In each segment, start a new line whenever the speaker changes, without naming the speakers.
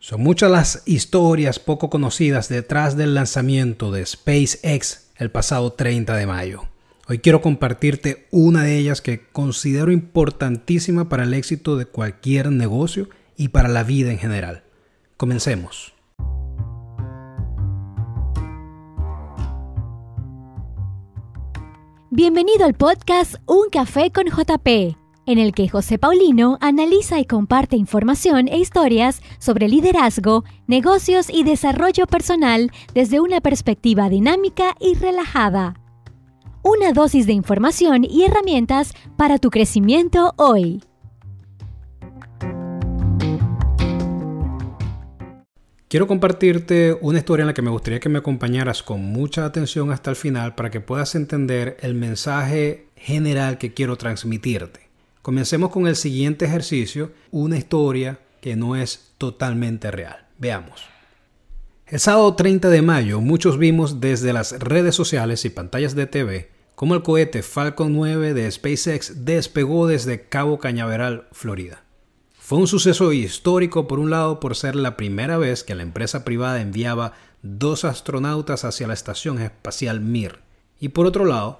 Son muchas las historias poco conocidas detrás del lanzamiento de SpaceX el pasado 30 de mayo. Hoy quiero compartirte una de ellas que considero importantísima para el éxito de cualquier negocio y para la vida en general. Comencemos.
Bienvenido al podcast Un Café con JP, en el que José Paulino analiza y comparte información e historias sobre liderazgo, negocios y desarrollo personal desde una perspectiva dinámica y relajada. Una dosis de información y herramientas para tu crecimiento hoy.
Quiero compartirte una historia en la que me gustaría que me acompañaras con mucha atención hasta el final para que puedas entender el mensaje general que quiero transmitirte. Comencemos con el siguiente ejercicio, una historia que no es totalmente real. Veamos. El sábado 30 de mayo muchos vimos desde las redes sociales y pantallas de TV cómo el cohete Falcon 9 de SpaceX despegó desde Cabo Cañaveral, Florida. Fue un suceso histórico por un lado por ser la primera vez que la empresa privada enviaba dos astronautas hacia la Estación Espacial Mir y por otro lado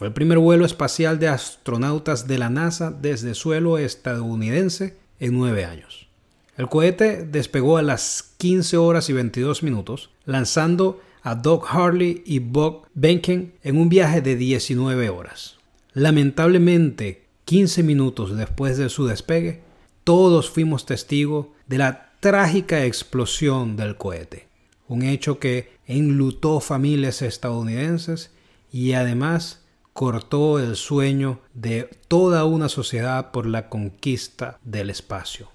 fue el primer vuelo espacial de astronautas de la NASA desde suelo estadounidense en nueve años. El cohete despegó a las 15 horas y 22 minutos, lanzando a Doug Harley y Bob Behnken en un viaje de 19 horas. Lamentablemente, 15 minutos después de su despegue, todos fuimos testigos de la trágica explosión del cohete, un hecho que enlutó familias estadounidenses y además cortó el sueño de toda una sociedad por la conquista del espacio.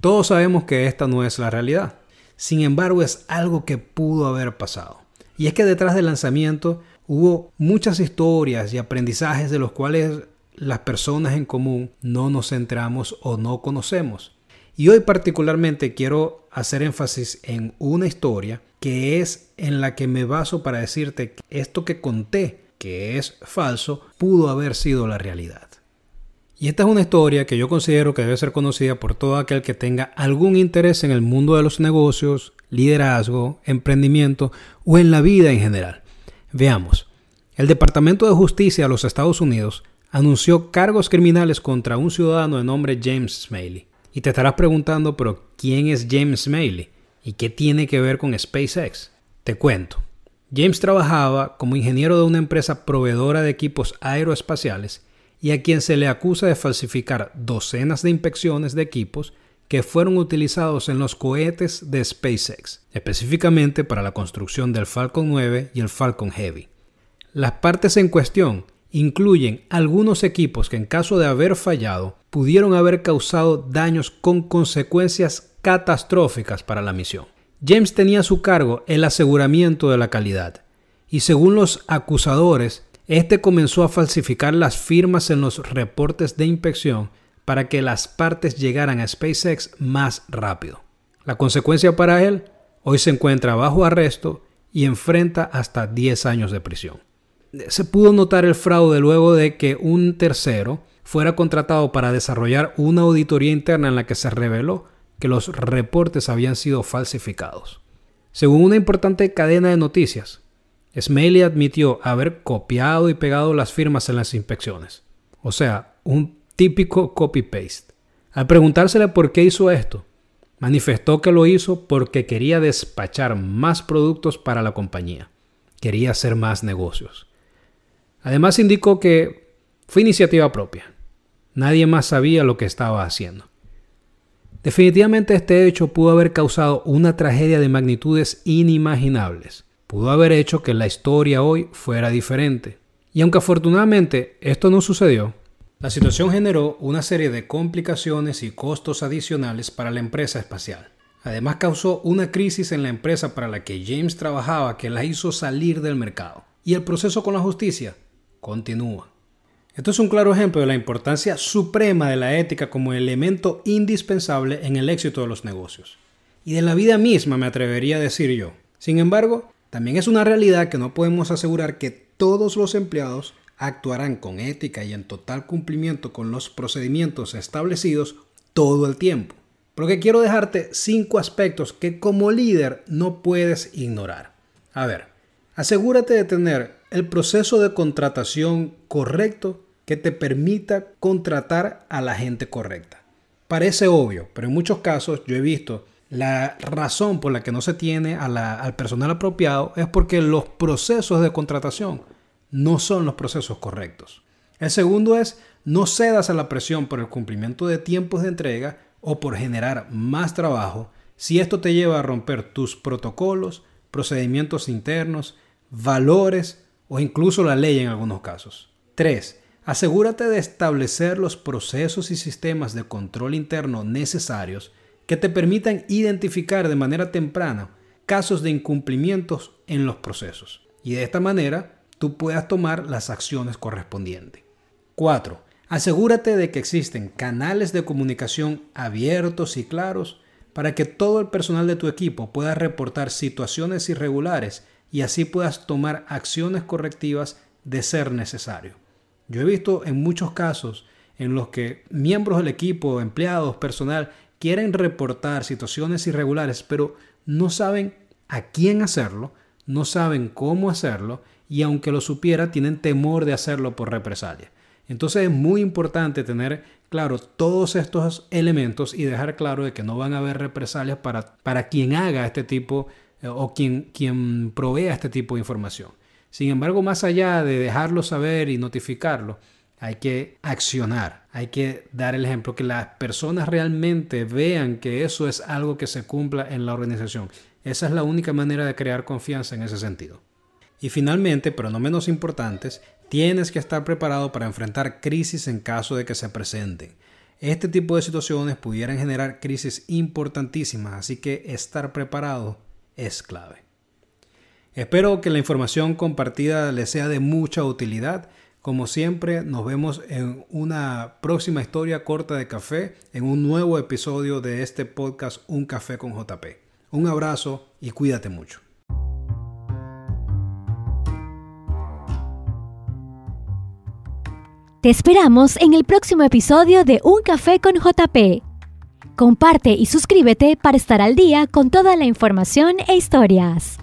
Todos sabemos que esta no es la realidad, sin embargo es algo que pudo haber pasado. Y es que detrás del lanzamiento hubo muchas historias y aprendizajes de los cuales las personas en común no nos centramos o no conocemos. Y hoy particularmente quiero hacer énfasis en una historia que es en la que me baso para decirte esto que conté, que es falso, pudo haber sido la realidad. Y esta es una historia que yo considero que debe ser conocida por todo aquel que tenga algún interés en el mundo de los negocios, liderazgo, emprendimiento o en la vida en general. Veamos. El Departamento de Justicia de los Estados Unidos anunció cargos criminales contra un ciudadano de nombre James Smaley. Y te estarás preguntando, pero ¿quién es James Smaley? ¿Y qué tiene que ver con SpaceX? Te cuento. James trabajaba como ingeniero de una empresa proveedora de equipos aeroespaciales y a quien se le acusa de falsificar docenas de inspecciones de equipos que fueron utilizados en los cohetes de SpaceX, específicamente para la construcción del Falcon 9 y el Falcon Heavy. Las partes en cuestión incluyen algunos equipos que en caso de haber fallado pudieron haber causado daños con consecuencias catastróficas para la misión. James tenía a su cargo el aseguramiento de la calidad y según los acusadores, este comenzó a falsificar las firmas en los reportes de inspección para que las partes llegaran a SpaceX más rápido. La consecuencia para él, hoy se encuentra bajo arresto y enfrenta hasta 10 años de prisión se pudo notar el fraude luego de que un tercero fuera contratado para desarrollar una auditoría interna en la que se reveló que los reportes habían sido falsificados. Según una importante cadena de noticias, Smaley admitió haber copiado y pegado las firmas en las inspecciones. O sea, un típico copy-paste. Al preguntársele por qué hizo esto, manifestó que lo hizo porque quería despachar más productos para la compañía. Quería hacer más negocios. Además indicó que fue iniciativa propia. Nadie más sabía lo que estaba haciendo. Definitivamente este hecho pudo haber causado una tragedia de magnitudes inimaginables. Pudo haber hecho que la historia hoy fuera diferente. Y aunque afortunadamente esto no sucedió, la situación generó una serie de complicaciones y costos adicionales para la empresa espacial. Además causó una crisis en la empresa para la que James trabajaba que la hizo salir del mercado. Y el proceso con la justicia continúa. Esto es un claro ejemplo de la importancia suprema de la ética como elemento indispensable en el éxito de los negocios. Y de la vida misma me atrevería a decir yo. Sin embargo, también es una realidad que no podemos asegurar que todos los empleados actuarán con ética y en total cumplimiento con los procedimientos establecidos todo el tiempo. Porque quiero dejarte cinco aspectos que como líder no puedes ignorar. A ver, asegúrate de tener el proceso de contratación correcto que te permita contratar a la gente correcta. Parece obvio, pero en muchos casos yo he visto la razón por la que no se tiene al personal apropiado es porque los procesos de contratación no son los procesos correctos. El segundo es no cedas a la presión por el cumplimiento de tiempos de entrega o por generar más trabajo si esto te lleva a romper tus protocolos, procedimientos internos, valores o incluso la ley en algunos casos. 3. Asegúrate de establecer los procesos y sistemas de control interno necesarios que te permitan identificar de manera temprana casos de incumplimientos en los procesos. Y de esta manera tú puedas tomar las acciones correspondientes. 4. Asegúrate de que existen canales de comunicación abiertos y claros para que todo el personal de tu equipo pueda reportar situaciones irregulares y así puedas tomar acciones correctivas de ser necesario. Yo he visto en muchos casos en los que miembros del equipo, empleados, personal, quieren reportar situaciones irregulares, pero no saben a quién hacerlo, no saben cómo hacerlo y aunque lo supiera, tienen temor de hacerlo por represalia. Entonces es muy importante tener claro todos estos elementos y dejar claro de que no van a haber represalias para, para quien haga este tipo eh, o quien, quien provea este tipo de información. Sin embargo, más allá de dejarlo saber y notificarlo, hay que accionar, hay que dar el ejemplo, que las personas realmente vean que eso es algo que se cumpla en la organización. Esa es la única manera de crear confianza en ese sentido. Y finalmente, pero no menos importantes, tienes que estar preparado para enfrentar crisis en caso de que se presenten. Este tipo de situaciones pudieran generar crisis importantísimas, así que estar preparado es clave. Espero que la información compartida les sea de mucha utilidad. Como siempre, nos vemos en una próxima historia corta de café, en un nuevo episodio de este podcast Un Café con JP. Un abrazo y cuídate mucho.
Te esperamos en el próximo episodio de Un Café con JP. Comparte y suscríbete para estar al día con toda la información e historias.